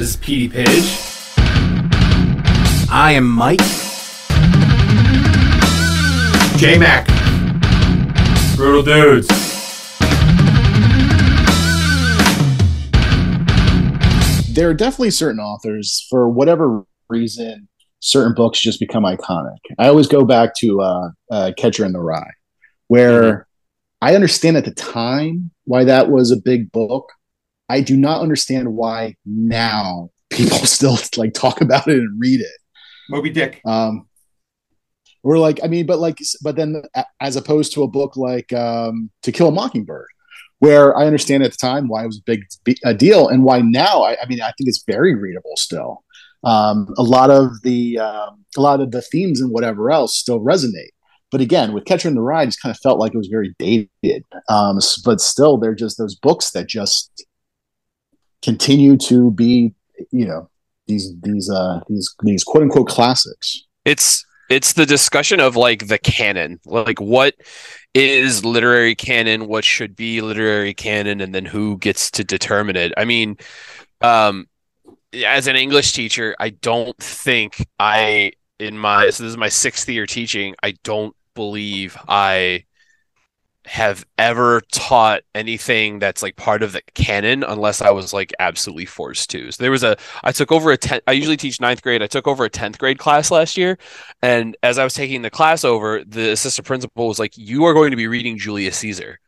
This is Petey Pidge. I am Mike. J Mac. Brutal Dudes. there are definitely certain authors for whatever reason certain books just become iconic i always go back to uh, uh, catcher in the rye where mm-hmm. i understand at the time why that was a big book i do not understand why now people still like talk about it and read it moby dick um we're like i mean but like but then as opposed to a book like um to kill a mockingbird where I understand at the time why it was a big a deal and why now I, I mean I think it's very readable still. Um, a lot of the um, a lot of the themes and whatever else still resonate. But again, with Catcher in the Rye, it just kind of felt like it was very dated. Um, but still, they're just those books that just continue to be, you know, these these uh, these these quote unquote classics. It's it's the discussion of like the canon, like what is literary canon, what should be literary canon, and then who gets to determine it. I mean, um, as an English teacher, I don't think I in my so this is my sixth year teaching. I don't believe I have ever taught anything that's like part of the canon unless I was like absolutely forced to. So there was a I took over a 10 I usually teach ninth grade. I took over a 10th grade class last year. And as I was taking the class over, the assistant principal was like, You are going to be reading Julius Caesar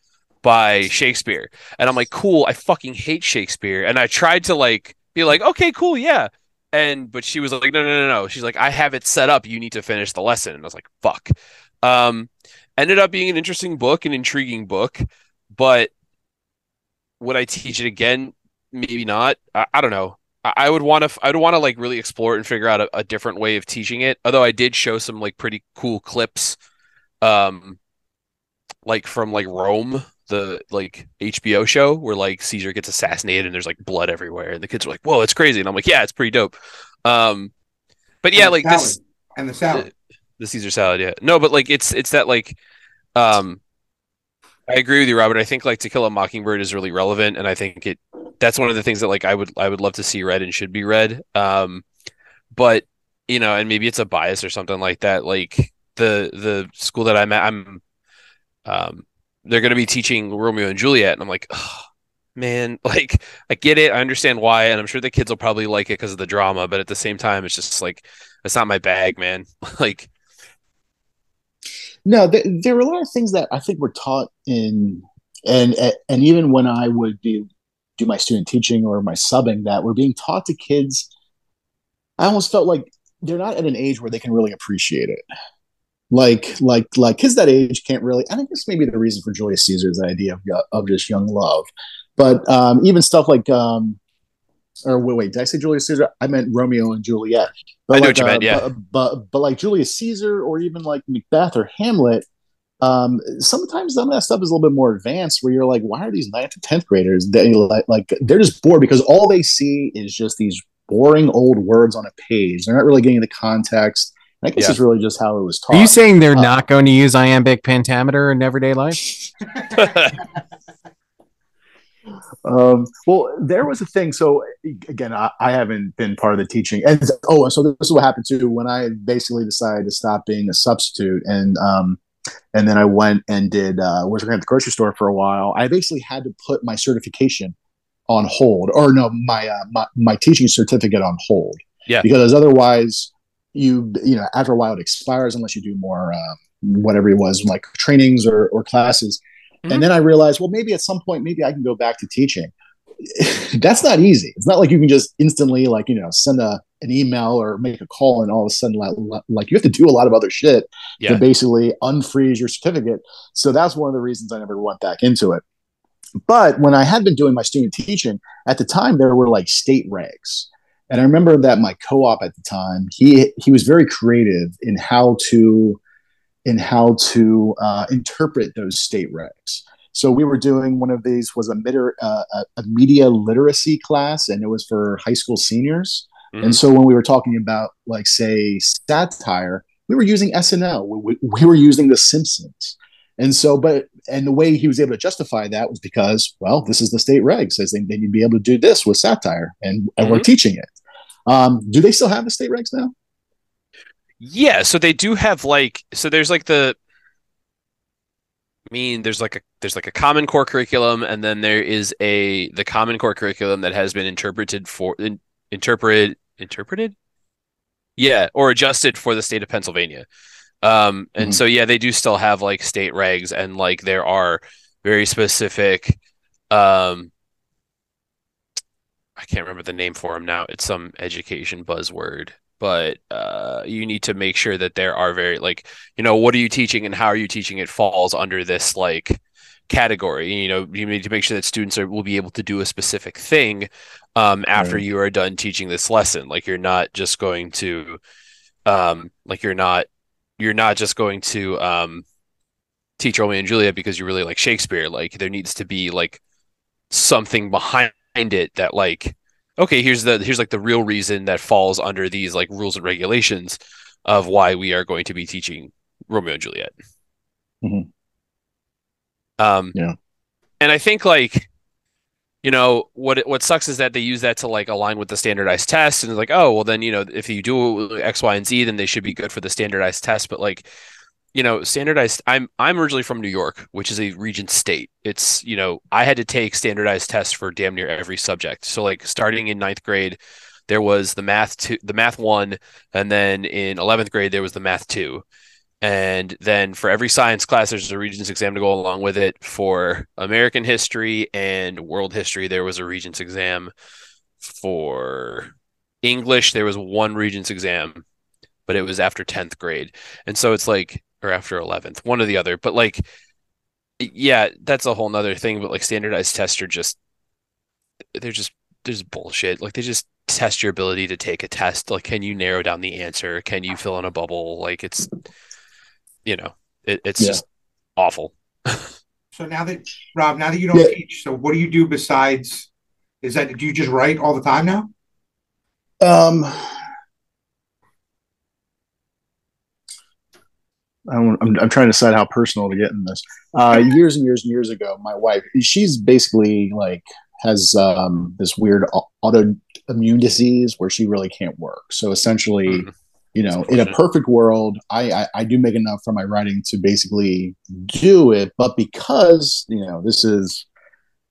by Shakespeare. And I'm like, cool, I fucking hate Shakespeare. And I tried to like be like, okay, cool, yeah. And but she was like, no, no, no, no. She's like, I have it set up. You need to finish the lesson. And I was like, fuck. Um, ended up being an interesting book, an intriguing book, but would I teach it again? Maybe not. I, I don't know. I, I would want to. I would want to like really explore it and figure out a, a, different way of teaching it. Although I did show some like pretty cool clips, um, like from like Rome, the like HBO show where like Caesar gets assassinated and there's like blood everywhere, and the kids are like, "Whoa, it's crazy!" And I'm like, "Yeah, it's pretty dope." Um, but yeah, like salad. this and the salad the Caesar salad. Yeah, no, but like it's it's that like, um, I agree with you, Robert. I think like To Kill a Mockingbird is really relevant, and I think it that's one of the things that like I would I would love to see read and should be read. Um, but you know, and maybe it's a bias or something like that. Like the the school that I'm at, I'm, um, they're going to be teaching Romeo and Juliet, and I'm like. Man like i get it i understand why and i'm sure the kids will probably like it because of the drama but at the same time it's just like it's not my bag man like no, there, there were a lot of things that I think were taught in, and and even when I would be do my student teaching or my subbing, that were being taught to kids. I almost felt like they're not at an age where they can really appreciate it. Like like like kids that age can't really. I think this may be the reason for Julius Caesar's idea of of just young love, but um, even stuff like um, or wait, wait, did I say Julius Caesar? I meant Romeo and Juliet. But I like, what you uh, meant, yeah. But, but, but like Julius Caesar or even like Macbeth or Hamlet, um, sometimes some of that stuff is a little bit more advanced where you're like, why are these ninth and tenth graders they like, like they're just bored because all they see is just these boring old words on a page. They're not really getting the context. I guess yeah. it's really just how it was taught. Are you saying they're uh, not going to use iambic pentameter in everyday life? um, well, there was a thing. So again, I, I, haven't been part of the teaching, and oh, so this is what happened too when I basically decided to stop being a substitute, and um, and then I went and did uh, working at the grocery store for a while. I basically had to put my certification on hold, or no, my uh, my, my teaching certificate on hold. Yeah, because otherwise, you you know, after a while it expires unless you do more uh, whatever it was like trainings or or classes Mm-hmm. And then I realized, well, maybe at some point, maybe I can go back to teaching. That's not easy. It's not like you can just instantly, like, you know, send a an email or make a call and all of a sudden, like, like you have to do a lot of other shit yeah. to basically unfreeze your certificate. So that's one of the reasons I never went back into it. But when I had been doing my student teaching at the time, there were like state regs. And I remember that my co-op at the time, he he was very creative in how to in how to uh, interpret those state regs. So we were doing one of these was a, uh, a media literacy class, and it was for high school seniors. Mm-hmm. And so when we were talking about, like, say, satire, we were using SNL. We, we, we were using The Simpsons. And so, but and the way he was able to justify that was because, well, this is the state reg says they, they need to be able to do this with satire, and, and we're teaching it. Um, do they still have the state regs now? Yeah, so they do have like so there's like the I mean there's like a there's like a common core curriculum and then there is a the common core curriculum that has been interpreted for in, interpreted interpreted yeah or adjusted for the state of Pennsylvania. Um and Mhm. so yeah they do still have like state regs and like there are very specific um I can't remember the name for them now. It's some education buzzword, but uh, you need to make sure that there are very like you know what are you teaching and how are you teaching it falls under this like category. You know you need to make sure that students are will be able to do a specific thing um, after Right. you are done teaching this lesson. Like you're not just going to um, like you're not you're not just going to um, teach Romeo and Juliet because you really like Shakespeare. Like there needs to be like something behind it that like okay here's the here's like the real reason that falls under these like rules and regulations of why we are going to be teaching Romeo and Juliet. Mhm. Um Yeah. and I think like you know what what sucks is that they use that to like align with the standardized test and it's like oh well then you know if you do X Y and Z then they should be good for the standardized test but like you know standardized i'm i'm originally from new york which is a regents state. It's you know i had to take standardized tests for damn near every subject. So like starting in ninth grade there was the math two the math one and then in 11th grade there was the math two. And then for every science class there's a regents exam to go along with it. For american history and world history there was a regents exam. For english there was one regents exam but it was after 10th grade. And so it's like or after 11th one or the other but like yeah that's a whole nother thing but like standardized tests are just they're just there's bullshit like they just test your ability to take a test like can you narrow down the answer can you fill in a bubble like it's you know it, it's Yeah. just awful So now that Rob, now that you don't Yeah. teach, so what do you do besides? Is that do you just write all the time now? Um, I don't, I'm, I'm trying to decide how personal to get in this. Uh, years and years and years ago, my wife, she's basically like has um, this weird autoimmune disease where she really can't work. So essentially, Mhm. you know, in a perfect world, I, I I do make enough for my writing to basically do it. But because you know this is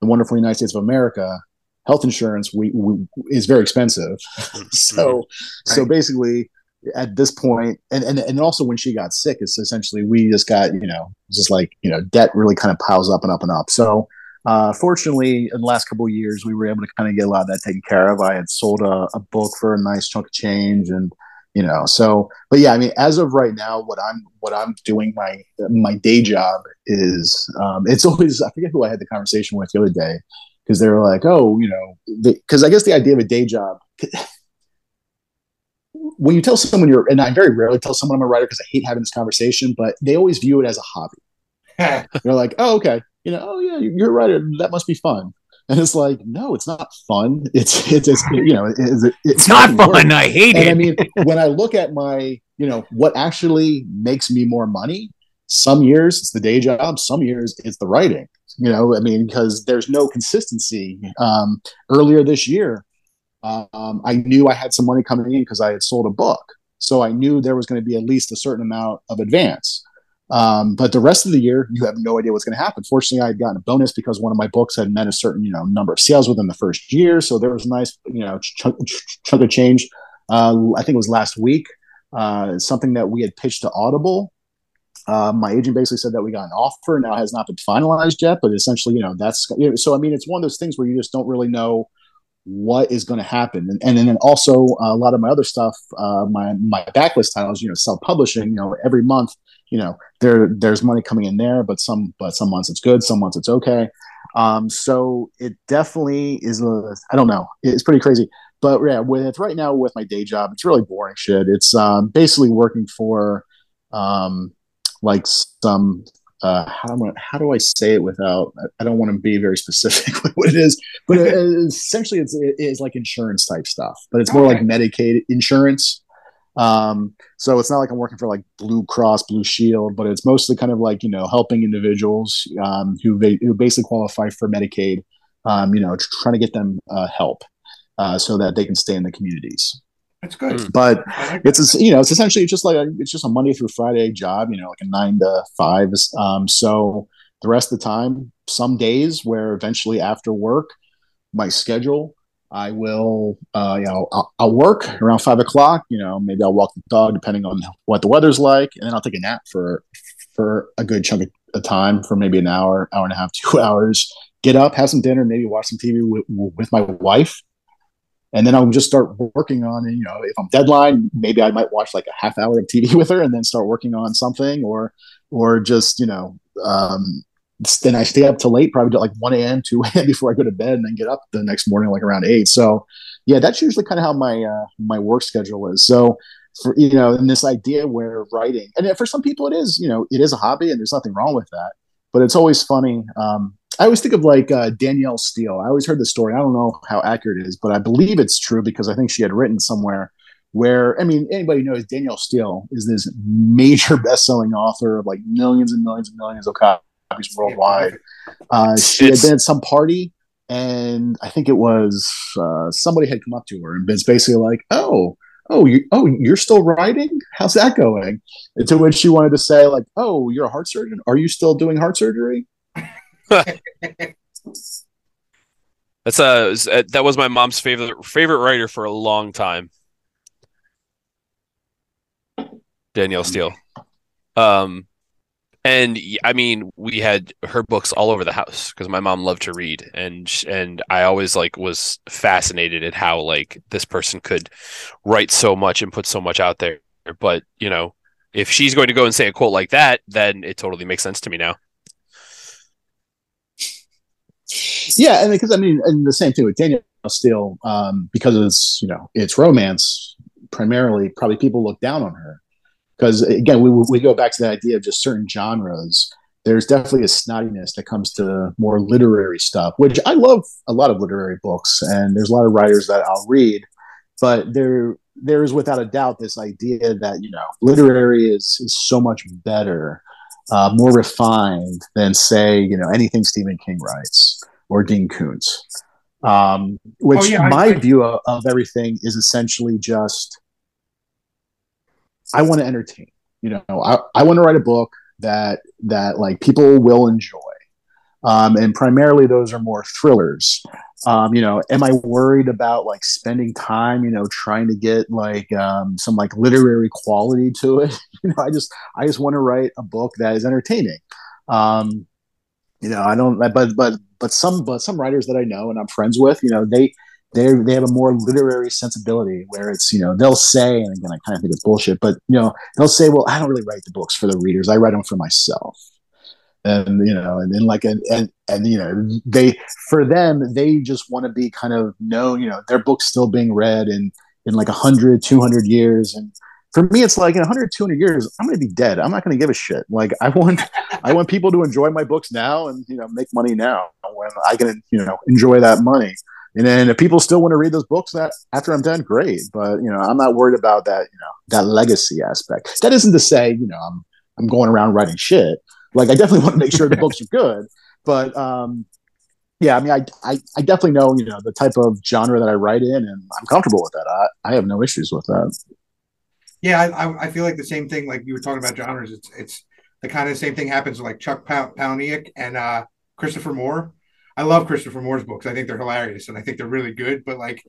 the wonderful United States of America, health insurance we, we is very expensive. so so basically at this point and, and and also when she got sick it's essentially we just got you know just like you know debt really kind of piles up and up and up. So uh fortunately in the last couple of years we were able to kind of get a lot of that taken care of. I had sold a, a book for a nice chunk of change and you know so but yeah i mean as of right now what i'm what i'm doing my my day job is um it's always i forget who i had the conversation with the other day because they were like oh you know because i guess the idea of a day job when you tell someone you're, and I very rarely tell someone I'm a writer because I hate having this conversation, but they always view it as a hobby. They're like, oh, okay, you know, oh yeah, you're a writer. That must be fun. And it's like, no, it's not fun. It's it's, it's you know, it's, it's, It's not fucking work. fun. I hate And it. I mean, when I look at my, you know, what actually makes me more money, some years it's the day job, some years it's the writing. You know, I mean, because there's no consistency. Um, earlier this year, um, I knew I had some money coming in because I had sold a book. So I knew there was going to be at least a certain amount of advance. Um, but the rest of the year, you have no idea what's going to happen. Fortunately, I had gotten a bonus because one of my books had met a certain, you know, number of sales within the first year. So there was a nice, you know, chunk, chunk of change. Uh, I think it was last week. Uh, something that we had pitched to Audible. Uh, my agent basically said that we got an offer. Now it has not been finalized yet, but essentially, you know, that's you know, so. I mean, it's one of those things where you just don't really know what is going to happen, and, and then also uh, a lot of my other stuff, uh, my my backlist titles, you know, self publishing. You know, every month, you know, there there's money coming in there, but some but some months it's good, some months it's okay. Um, so it definitely is. I don't know. It's pretty crazy. But yeah, with right now with my day job, it's really boring shit. It's um, basically working for um, like some uh, how do I, how do I say it without I don't want to be very specific with what it is, but it, essentially it's it is like insurance type stuff, but it's more like Medicaid insurance. Um, so it's not like I'm working for like Blue Cross, Blue Shield, but it's mostly kind of like you know helping individuals um, who they, who basically qualify for Medicaid. Um, you know, trying to get them uh, help uh, so that they can stay in the communities. That's good. Mm. But like it's you know it's essentially just like a, it's just a Monday through Friday job. You know, like a nine to five. Um, so the rest of the time, some days where eventually after work, my schedule, I will, uh, you know, I'll, I'll work around five o'clock. You know, maybe I'll walk the dog depending on what the weather's like, and then I'll take a nap for for a good chunk of, of time, for maybe an hour, hour and a half, two hours. Get up, have some dinner, maybe watch some TV with, with my wife, and then I'll just start working on. It, you know, if I'm deadline, maybe I might watch like a half hour of TV with her, and then start working on something, or or just you know, um, then I stay up till late, probably like 1 a.m., 2 a.m. before I go to bed and then get up the next morning, like around eight. So yeah, that's usually kind of how my, uh, my work schedule is. So for, you know, and this idea where writing, and for some people it is, you know, it is a hobby and there's nothing wrong with that, but it's always funny. Um, I always think of like uh, Danielle Steel. I always heard the story. I don't know how accurate it is, but I believe it's true because I think she had written somewhere where I mean anybody knows Danielle Steel is this major best-selling author of like millions and millions and millions of copies worldwide. Uh, she had been at some party, and I think it was uh, somebody had come up to her and been basically like, "Oh, oh, you, oh, you're still writing? How's that going?" And to which she wanted to say, like, "Oh, you're a heart surgeon? Are you still doing heart surgery?" That's uh that was my mom's favorite favorite writer for a long time. Danielle Steel. Um and I mean we had her books all over the house because my mom loved to read and and I always like was fascinated at how like this person could write so much and put so much out there. But, you know, if she's going to go and say a quote like that, then it totally makes sense to me now. Yeah, and because I mean, and the same thing with Danielle Steel, um, because it's you know it's romance primarily. Probably people look down on her because again, we we go back to the idea of just certain genres. There's definitely a snottiness that comes to more literary stuff, which I love a lot of literary books, and there's a lot of writers that I'll read, but there there is without a doubt this idea that you know literary is is so much better uh, more refined than say you know anything Stephen King writes or Dean Koontz. Um, which Oh, yeah, I- my I- view of, of everything is essentially just I want to entertain. You know, I, I want to write a book that that like people will enjoy. Um, and primarily those are more thrillers. Um, you know, am I worried about like spending time, you know, trying to get like um, some like literary quality to it? you know, I just I just want to write a book that is entertaining. Um, you know, I don't, but but but some but some writers that I know and I'm friends with, you know, they they they have a more literary sensibility where it's you know they'll say, and again I kind of think it's bullshit, but you know they'll say, well, I don't really write the books for the readers, I write them for myself. And you know and then like and, and and you know they for them they just want to be kind of known you know their book's still being read in in like 100 200 years and for me it's like in 100 200 years i'm going to be dead. I'm not going to give a shit. Like i want i want people to enjoy my books now and you know make money now when i can you know enjoy that money. And then if people still want to read those books that after i'm done great. But you know i'm not worried about that you know that legacy aspect. That isn't to say you know i'm i'm going around writing shit. Like I definitely want to make sure the books are good, but um, yeah, I mean, I, I I definitely know you know the type of genre that I write in, and I'm comfortable with that. I, I have no issues with that. Yeah, I, I- feel like the same thing. Like you were talking about genres, it's it's the kind of same thing happens with like Chuck Pal- Palahniuk and uh, Christopher Moore. I love Christopher Moore's books. I think they're hilarious and I think they're really good. But like,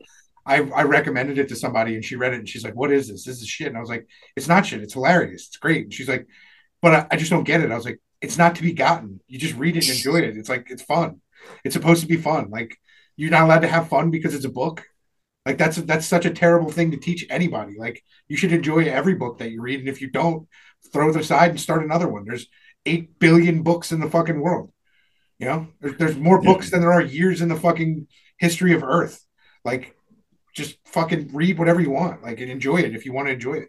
I I recommended it to somebody and she read it and she's like, "What is this? This is shit." And I was like, "It's not shit. It's hilarious. It's great." And she's like, "But I, I just don't get it." I was like, "It's not to be gotten. You just read it and enjoy it. It's like it's fun. It's supposed to be fun. Like you're not allowed to have fun because it's a book." Like that's that's such a terrible thing to teach anybody. Like you should enjoy every book that you read, and if you don't, throw it aside and start another one. There's eight billion books in the fucking world. You know, there's, there's more Yeah. books than there are years in the fucking history of Earth. Like, just fucking read whatever you want, like, and enjoy it if you want to enjoy it.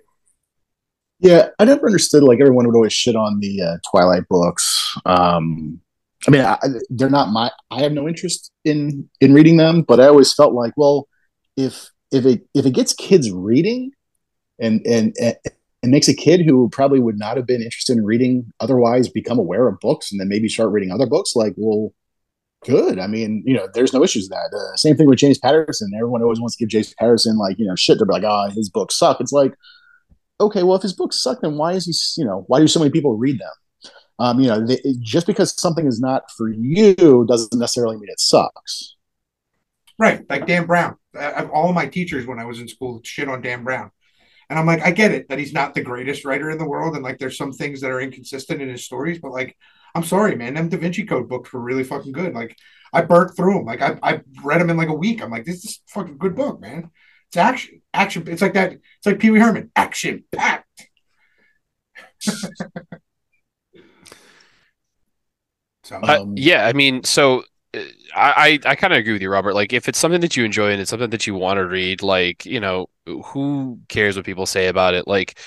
Yeah, I never understood like everyone would always shit on the uh, Twilight books. Um, I mean, I, they're not my. I have no interest in in reading them, but I always felt like, well, if if it if it gets kids reading, and and and makes a kid who probably would not have been interested in reading otherwise become aware of books and then maybe start reading other books. Like, well, good. I mean, you know, there's no issues with that. Uh, same thing with James Patterson. Everyone always wants to give James Patterson like you know shit. They're like, oh, his books suck. It's like, okay, well, if his books suck, then why is he? You know, why do so many people read them? Um, you know, they, just because something is not for you doesn't necessarily mean it sucks. Right, like Dan Brown. I, all of my teachers when I was in school shit on Dan Brown. And I'm like, I get it that he's not the greatest writer in the world, and like there's some things that are inconsistent in his stories, but like, I'm sorry, man, them Da Vinci Code books were really fucking good. Like, I burnt through them. Like, I, I read them in like a week. I'm like, this is fucking good book, man. It's action, action. It's like that. It's like Pee Wee Herman, action packed. so, uh, yeah, I mean, so I, I, I kind of agree with you, Robert. Like, if it's something that you enjoy and it's something that you want to read, like, you know, who cares what people say about it? Like,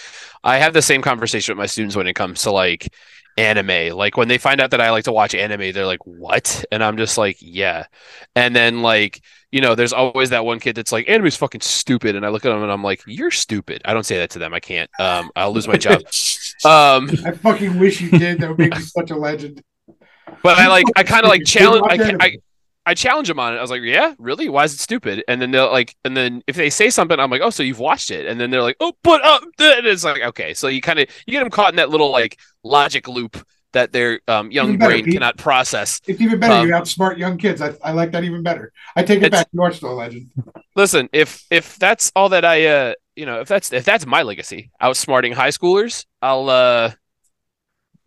I have the same conversation with my students when it comes to like anime. Like, when they find out that I like to watch anime, they're like, what? And I'm just like, yeah. And then, like, you know, there's always that one kid that's like, anime's fucking stupid. And I look at them and I'm like, you're stupid. I don't say that to them. I can't. Um, I'll lose my job. um, I fucking wish you did. That would make you such a legend. But I like I kind of like challenge I, I I challenge them on it. I was like, "Yeah, really? Why is it stupid?" And then they'll like, and then if they say something, I'm like, "Oh, so you've watched it?" And then they're like, "Oh, but uh," and it's like, okay, so you kind of you get them caught in that little like logic loop that their um, young better, brain Pete. cannot process. It's even better. Um, you outsmart young kids. I, I like that even better. I take it back. You're still a legend. Listen, if if that's all that I uh you know if that's if that's my legacy, outsmarting high schoolers, I'll uh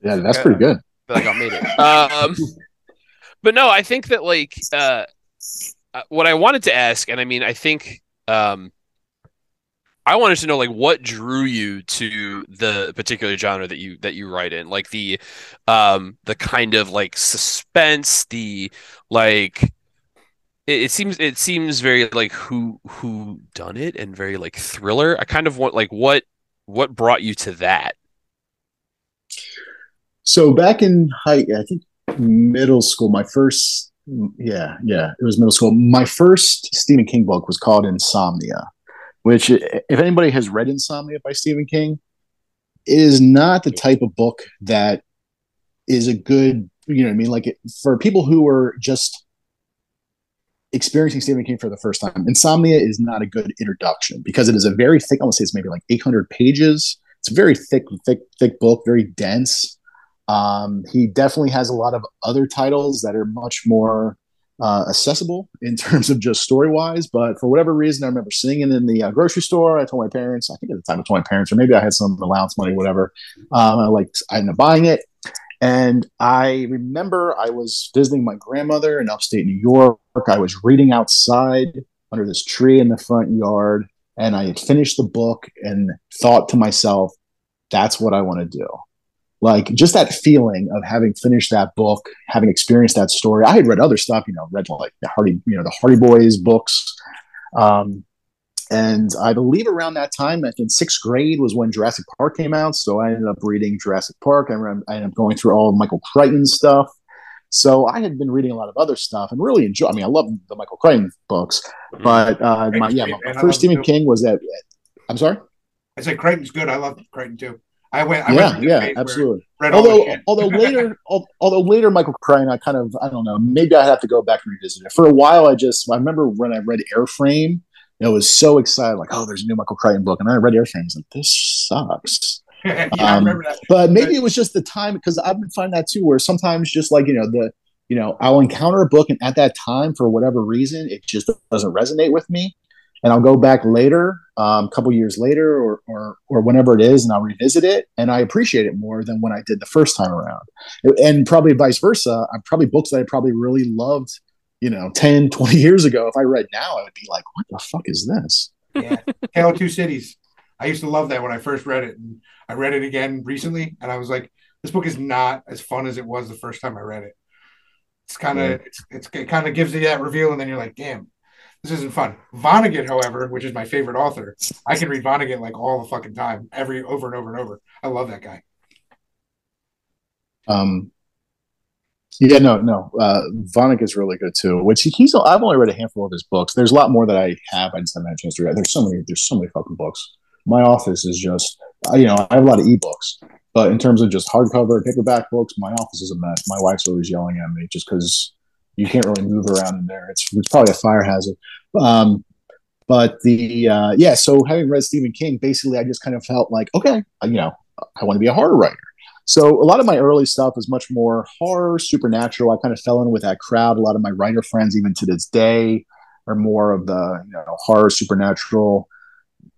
yeah, that's pretty good like I made it. Um, but no, I think that like uh, uh, what I wanted to ask, and I mean, I think um, I wanted to know like what drew you to the particular genre that you that you write in, like the um, the kind of like suspense, the like it seems it seems very like who who done it and very like thriller. I kind of want like what what brought you to that so back in high, I think middle school, my first, yeah, yeah, it was middle school. My first Stephen King book was called Insomnia, which, if anybody has read Insomnia by Stephen King, it is not the type of book that is a good, you know, I mean, like it, for people who are just experiencing Stephen King for the first time, Insomnia is not a good introduction because it is a very thick. I want to say it's maybe like 800 pages. It's a very thick, thick, thick book, very dense. Um, he definitely has a lot of other titles that are much more uh, accessible in terms of just story wise. But for whatever reason, I remember seeing it in the uh, grocery store. I told my parents, I think at the time I told my parents, or maybe I had some allowance money, whatever. Um, I like I ended up buying it. And I remember I was visiting my grandmother in upstate New York. I was reading outside under this tree in the front yard, and I had finished the book and thought to myself, that's what I want to do like just that feeling of having finished that book, having experienced that story. I had read other stuff, you know, read like the Hardy, you know, the Hardy Boys books. Um, and I believe around that time, I think sixth grade was when Jurassic Park came out. So I ended up reading Jurassic Park. I, remember, I ended up going through all of Michael Crichton stuff. So I had been reading a lot of other stuff and really enjoy. I mean, I love the Michael Crichton books, mm-hmm. but uh, my, yeah, my, first Stephen King was that. I'm sorry. I said Crichton's good. I love Crichton too. I went. I yeah, went yeah, absolutely. Although, although later, although later, Michael Crichton, I kind of, I don't know, maybe I have to go back and revisit it. For a while, I just, I remember when I read Airframe, I was so excited, like, oh, there's a new Michael Crichton book, and I read Airframe, I was like, this sucks. yeah, um, I remember that. But maybe it was just the time because I've been finding that too, where sometimes just like you know the, you know, I'll encounter a book, and at that time, for whatever reason, it just doesn't resonate with me and I'll go back later, um, a couple years later, or, or or whenever it is, and I'll revisit it, and I appreciate it more than when I did the first time around, and probably vice versa. I'm probably books that I probably really loved, you know, 10, 20 years ago. If I read now, I would be like, "What the fuck is this?" Yeah, Tale of Two Cities. I used to love that when I first read it, and I read it again recently, and I was like, "This book is not as fun as it was the first time I read it." It's kind of, it's, it's, it kind of gives you that reveal, and then you're like, "Damn, this isn't fun. Vonnegut, however, which is my favorite author, I can read Vonnegut like all the fucking time, every over and over and over. I love that guy. Um, yeah, no, no. Uh, Vonnegut's really good too. Which he's I've only read a handful of his books. There's a lot more that I have. I just haven't had a chance to read. There's so many. There's so many fucking books. my office is just you know I have a lot of ebooks, but in terms of just hardcover paperback books, my office is a mess. My wife's always yelling at me just because you can't really move around in there. It's it's probably a fire hazard. Um, but the uh, yeah, so having read Stephen King, basically, I just kind of felt like, okay, you know, I want to be a horror writer. So a lot of my early stuff was much more horror, supernatural. I kind of fell in with that crowd. A lot of my writer friends, even to this day, are more of the you know horror, supernatural.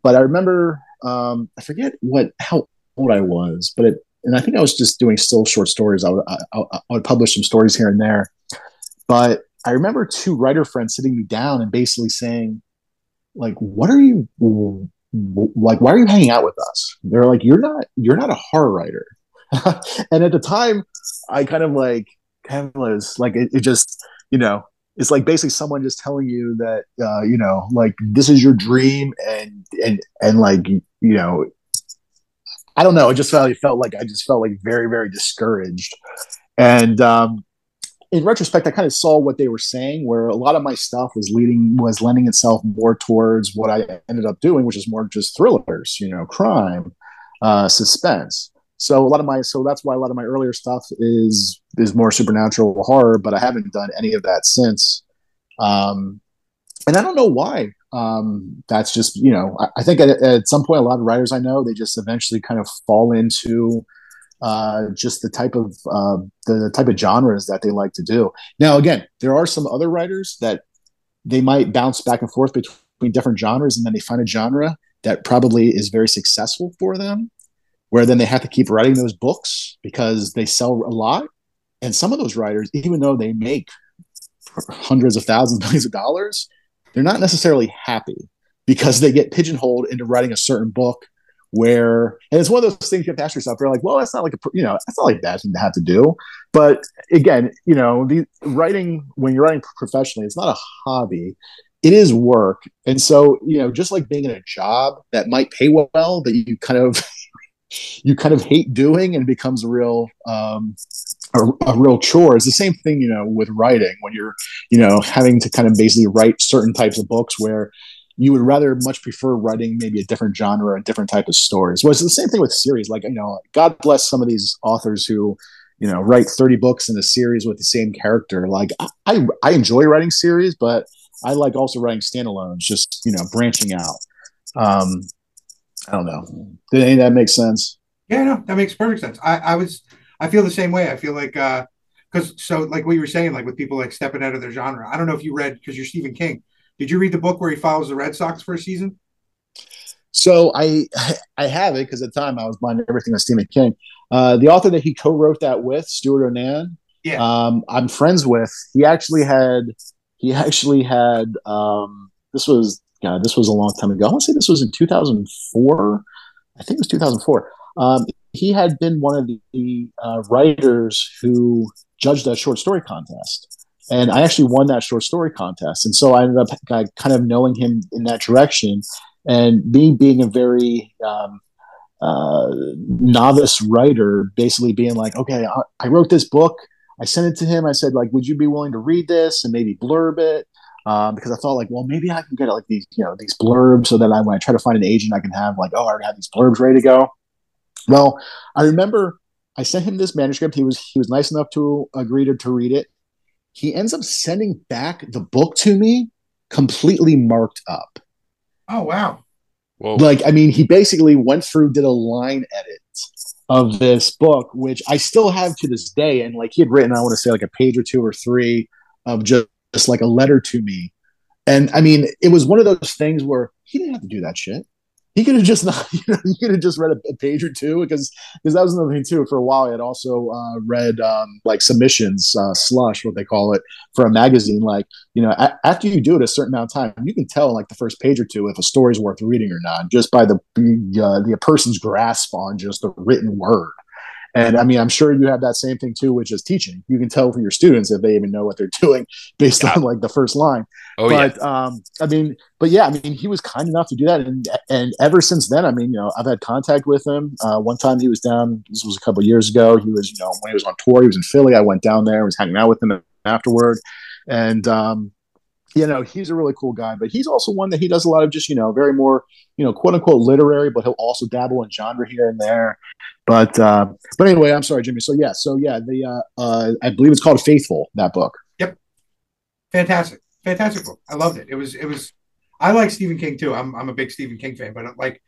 But I remember, um, I forget what how old I was, but it, and I think I was just doing still short stories. I would I, I would publish some stories here and there, but I remember two writer friends sitting me down and basically saying, like, what are you like? Why are you hanging out with us? They're like, you're not, you're not a horror writer. and at the time, I kind of like, kind of was like, it, it just, you know, it's like basically someone just telling you that, uh, you know, like this is your dream, and and and like, you know, I don't know. It just felt, it felt like I just felt like very, very discouraged. And um, in retrospect, I kind of saw what they were saying, where a lot of my stuff was leading was lending itself more towards what I ended up doing, which is more just thrillers, you know, crime, uh, suspense. So a lot of my so that's why a lot of my earlier stuff is is more supernatural horror, but I haven't done any of that since. Um, and I don't know why. Um, that's just you know I, I think at, at some point a lot of writers I know they just eventually kind of fall into uh, just the type of uh, the type of genres that they like to do. Now, again, there are some other writers that they might bounce back and forth between different genres, and then they find a genre that probably is very successful for them, where then they have to keep writing those books because they sell a lot. And some of those writers, even though they make hundreds of thousands, millions of dollars, they're not necessarily happy because they get pigeonholed into writing a certain book where and it's one of those things you have to ask yourself. You're like well that's not like a you know that's not like a bad thing to have to do. But again you know the writing when you're writing professionally it's not a hobby. It is work. And so you know just like being in a job that might pay well that you kind of you kind of hate doing and becomes a real um a, a, real chore. It's the same thing you know with writing when you're you know having to kind of basically write certain types of books where you would rather much prefer writing maybe a different genre, or a different type of stories. It's the same thing with series. Like, you know, God bless some of these authors who, you know, write 30 books in a series with the same character. Like I, I enjoy writing series, but I like also writing standalones, just, you know, branching out. Um, I don't know. Did any of that make sense? Yeah, no, that makes perfect sense. I, I was, I feel the same way. I feel like, uh, because so like what you were saying, like with people like stepping out of their genre. I don't know if you read because you're Stephen King. Did you read the book where he follows the Red Sox for a season? So I I have it because at the time I was buying everything on Stephen King. Uh, the author that he co-wrote that with, Stewart O'Nan, yeah, um, I'm friends with. He actually had he actually had um, this was God, this was a long time ago. I want to say this was in 2004. I think it was 2004. Um, he had been one of the uh, writers who judged that short story contest and I actually won that short story contest. And so I ended up kind of knowing him in that direction, and me being a very um, uh, novice writer, basically being like, okay, I, I, wrote this book. I sent it to him. I said, like, would you be willing to read this and maybe blurb it? Um, because I thought, like, well, maybe I can get like these, you know, these blurbs, so that I, when I try to find an agent, I can have like, oh, I already have these blurbs ready to go. Well, I remember I sent him this manuscript. He was he was nice enough to agree to, to read it he ends up sending back the book to me completely marked up. Oh wow. Whoa. Like, I mean, he basically went through, did a line edit of this book, which I still have to this day. And like he had written, I want to say like a page or two or three of just, just like a letter to me. And I mean, it was one of those things where he didn't have to do that shit he could have just not, you know, he could have just read a, page or two because because that was another thing too. For a while, I had also uh, read um, like submissions, uh, slush, what they call it, for a magazine. Like you know, a- after you do it a certain amount of time, you can tell like the first page or two if a story's worth reading or not just by the uh, the person's grasp on just the written word. And I mean, I'm sure you have that same thing too, which is teaching. You can tell from your students if they even know what they're doing based yeah. on like the first line. Oh, but yeah. um, I mean, but yeah, I mean, he was kind enough to do that, and and ever since then, I mean, you know, I've had contact with him. Uh, one time he was down. This was a couple years ago. He was, you know, when he was on tour, he was in Philly. I went down there, was hanging out with him afterward, and um, you know, he's a really cool guy, but he's also one that he does a lot of just, you know, very more, you know, quote unquote literary, but he'll also dabble in genre here and there. But, uh, but anyway, I'm sorry, Jimmy. So yeah, so yeah, the, uh, uh, I believe it's called Faithful, that book. Yep. Fantastic, fantastic book. I loved it. It was, it was. I like Stephen King too. I'm, I'm a big Stephen King fan, but like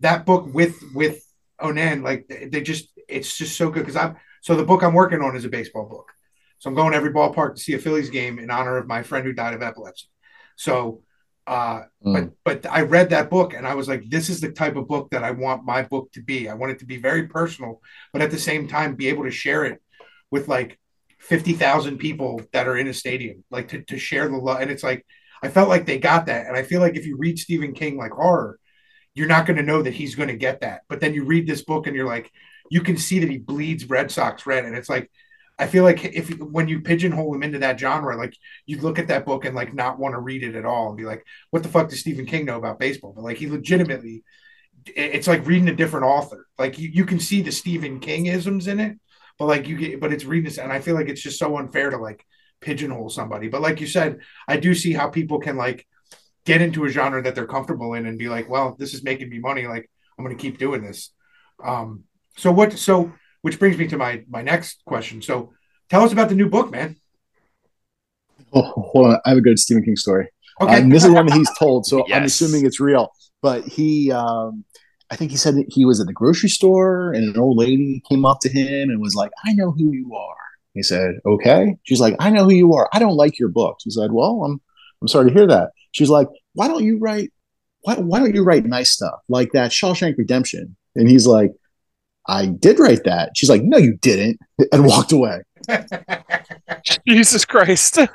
that book with with O'Nan, like they just, it's just so good because I'm. So the book I'm working on is a baseball book. So I'm going every ballpark to see a Phillies game in honor of my friend who died of epilepsy. So, uh, Mm. but but I read that book and I was like, this is the type of book that I want my book to be. I want it to be very personal, but at the same time, be able to share it with like fifty thousand people that are in a stadium, like to to share the love. And it's like I felt like they got that, and I feel like if you read Stephen King like horror, you're not going to know that he's going to get that. But then you read this book and you're like, you can see that he bleeds Red Sox red, and it's like. I feel like if when you pigeonhole him into that genre, like you'd look at that book and like not want to read it at all and be like, what the fuck does Stephen King know about baseball? But like he legitimately, it's like reading a different author. Like you, you can see the Stephen King isms in it, but like you get, but it's reading this, and I feel like it's just so unfair to like pigeonhole somebody. But like you said, I do see how people can like get into a genre that they're comfortable in and be like, well, this is making me money. Like I'm going to keep doing this. Um, so what? So which brings me to my my next question. So tell us about the new book, man. Oh, hold on. I have a good Stephen King story. Okay, Uh, and this is one that he's told, so I'm assuming it's real. But he, um, I think he said that he was at the grocery store and an old lady came up to him and was like, I know who you are. He said, Okay. She's like, I know who you are. I don't like your books. He said, Well, I'm I'm sorry to hear that. She's like, Why don't you write why, why don't you write nice stuff like that Shawshank Redemption? And he's like, I did write that. She's like, No, you didn't, and walked away. Jesus Christ.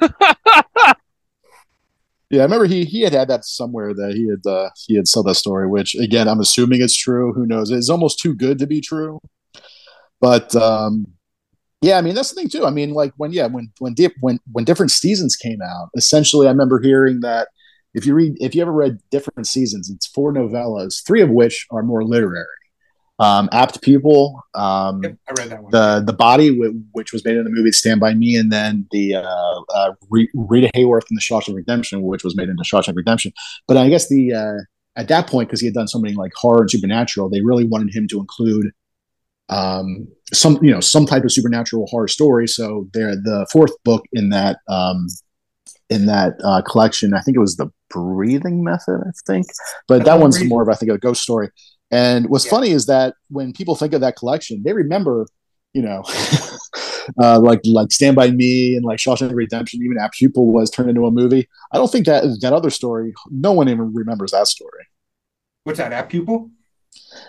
Yeah, I remember he he had had that somewhere that he had uh, he had said that story, which again I'm assuming it's true. Who knows? It's almost too good to be true. But um, yeah, I mean that's the thing too. I mean, like when yeah when when di- when when different seasons came out, essentially I remember hearing that if you read if you ever read different seasons, it's four novellas, three of which are more literary. Um, Apt Pupil um, Yep, I read that one. the the body wh- which was made in the movie Stand by Me, and then the uh, uh, Re- Rita Hayworth in the Shawshank Redemption, which was made into Shawshank Redemption. But I guess the uh, at that point, because he had done so many like horror and supernatural, they really wanted him to include um, some you know some type of supernatural horror story. So there, the fourth book in that um, in that uh, collection, I think it was the Breathing Method, I think, but that one's more of I think a ghost story. And what's Yeah. funny is that when people think of that collection, they remember, you know, uh, like like Stand by Me and like Shawshank Redemption, even Apt Pupil was turned into a movie. I don't think that that other story, no one even remembers that story. What's that? Apt Pupil?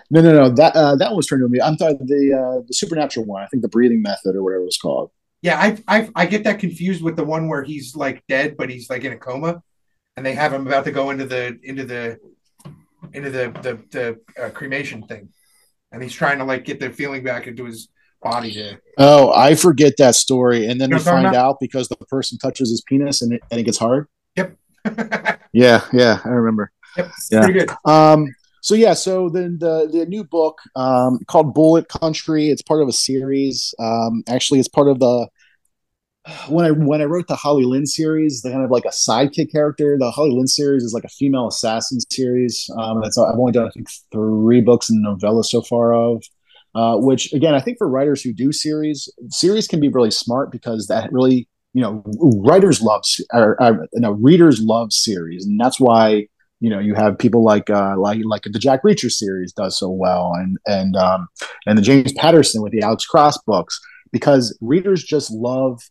No, no, no. That uh, that one was turned into a movie. I'm talking the uh, the supernatural one. I think the Breathing Method or whatever it was called. Yeah, I, I I get that confused with the one where he's like dead, but he's like in a coma, and they have him about to go into the into the into the the, the uh, cremation thing, and he's trying to like get the feeling back into his body. To Oh, I forget that story, and then You know they find out because the person touches his penis and it, and it gets hard. yep, Yeah, yeah, I remember. Yeah. pretty good. Um, so yeah, so then the the new book um, called Bullet Country. It's part of a series. Um, actually, it's part of the when I when I wrote the Holly Lynn series, the kind of like a sidekick character. The Holly Lynn series is like a female assassin series. Um, that's I've only done I think three books and novella so far of. Uh, which again, I think for writers who do series, series can be really smart because that really, you know, writers love or, or you know, readers love series, and that's why you know you have people like uh like like the jack reacher series does so well and and um and the james patterson with the alex cross books because readers just love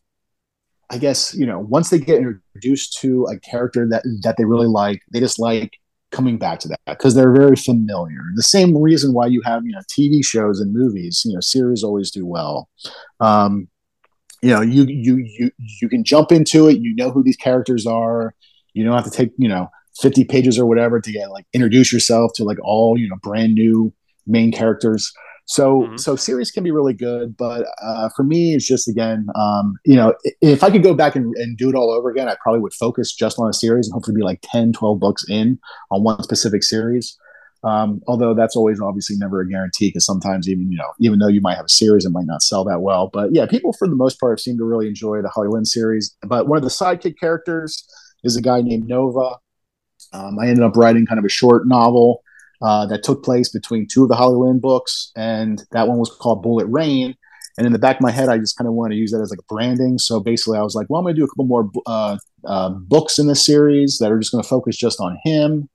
i guess you know once they get introduced to a character that that they really like they just like coming back to that because they're very familiar. The same reason why you have you know tv shows and movies you know series always do well. Um you know you you you you can jump into it. You know who these characters are. You don't have to take you know 50 pages or whatever to get like introduce yourself to like all you know brand new main characters so Mhm. so series can be really good but uh, for me it's just again um, you know if i could go back and, and do it all over again i probably would focus just on a series and hopefully be like 10 12 books in on one specific series um, although that's always obviously never a guarantee because sometimes even you know even though you might have a series it might not sell that well but yeah people for the most part seem to really enjoy the holly lynn series but one of the sidekick characters is a guy named Nova. Um, I ended up writing kind of a short novel uh, that took place between two of the Holly Lynn books, and that one was called Bullet Rain. And in the back of my head, I just kind of wanted to use that as like branding. So basically, I was like, well, I'm going to do a couple more uh, uh, books in this series that are just going to focus just on him.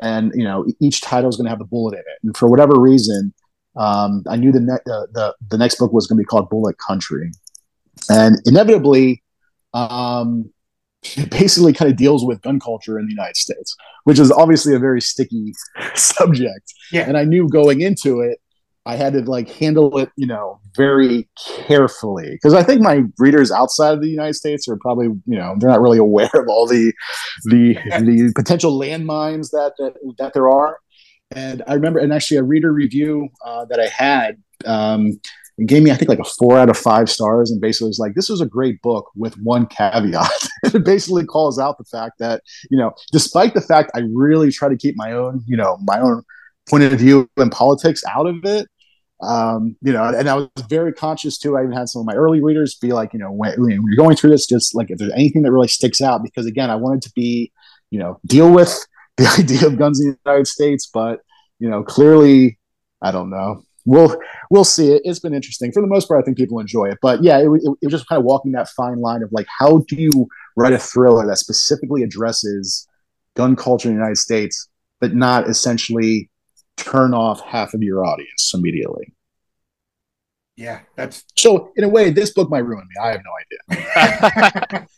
And you know, each title is going to have a bullet in it. And for whatever reason, um, I knew the, ne- uh, the the next book was going to be called Bullet Country, and inevitably, um, basically kind of deals with gun culture in the United States, which is obviously a very sticky subject. Yeah. And I knew going into it, I had to like handle it, you know, very carefully because I think my readers outside of the United States are probably, you know, they're not really aware of all the the the potential landmines that that, that there are. And I remember, and actually, a reader review uh, that I had um, gave me, I think, like a four out of five stars, and basically was like, "This was a great book with one caveat." it basically calls out the fact that you know, despite the fact I really try to keep my own, you know, my own point of view and politics out of it. Um, you know, and I was very conscious too. I even had some of my early readers be like, you know, when, when you're going through this, just like if there's anything that really sticks out, because again, I wanted to be, you know, deal with the idea of guns in the United States, but you know, clearly, I don't know. We'll we'll see it. It's been interesting for the most part. I think people enjoy it, but yeah, it, it, it was just kind of walking that fine line of like, how do you write a thriller that specifically addresses gun culture in the United States, but not essentially turn off half of your audience immediately. Yeah, that's So in a way, this book might ruin me. I have no idea.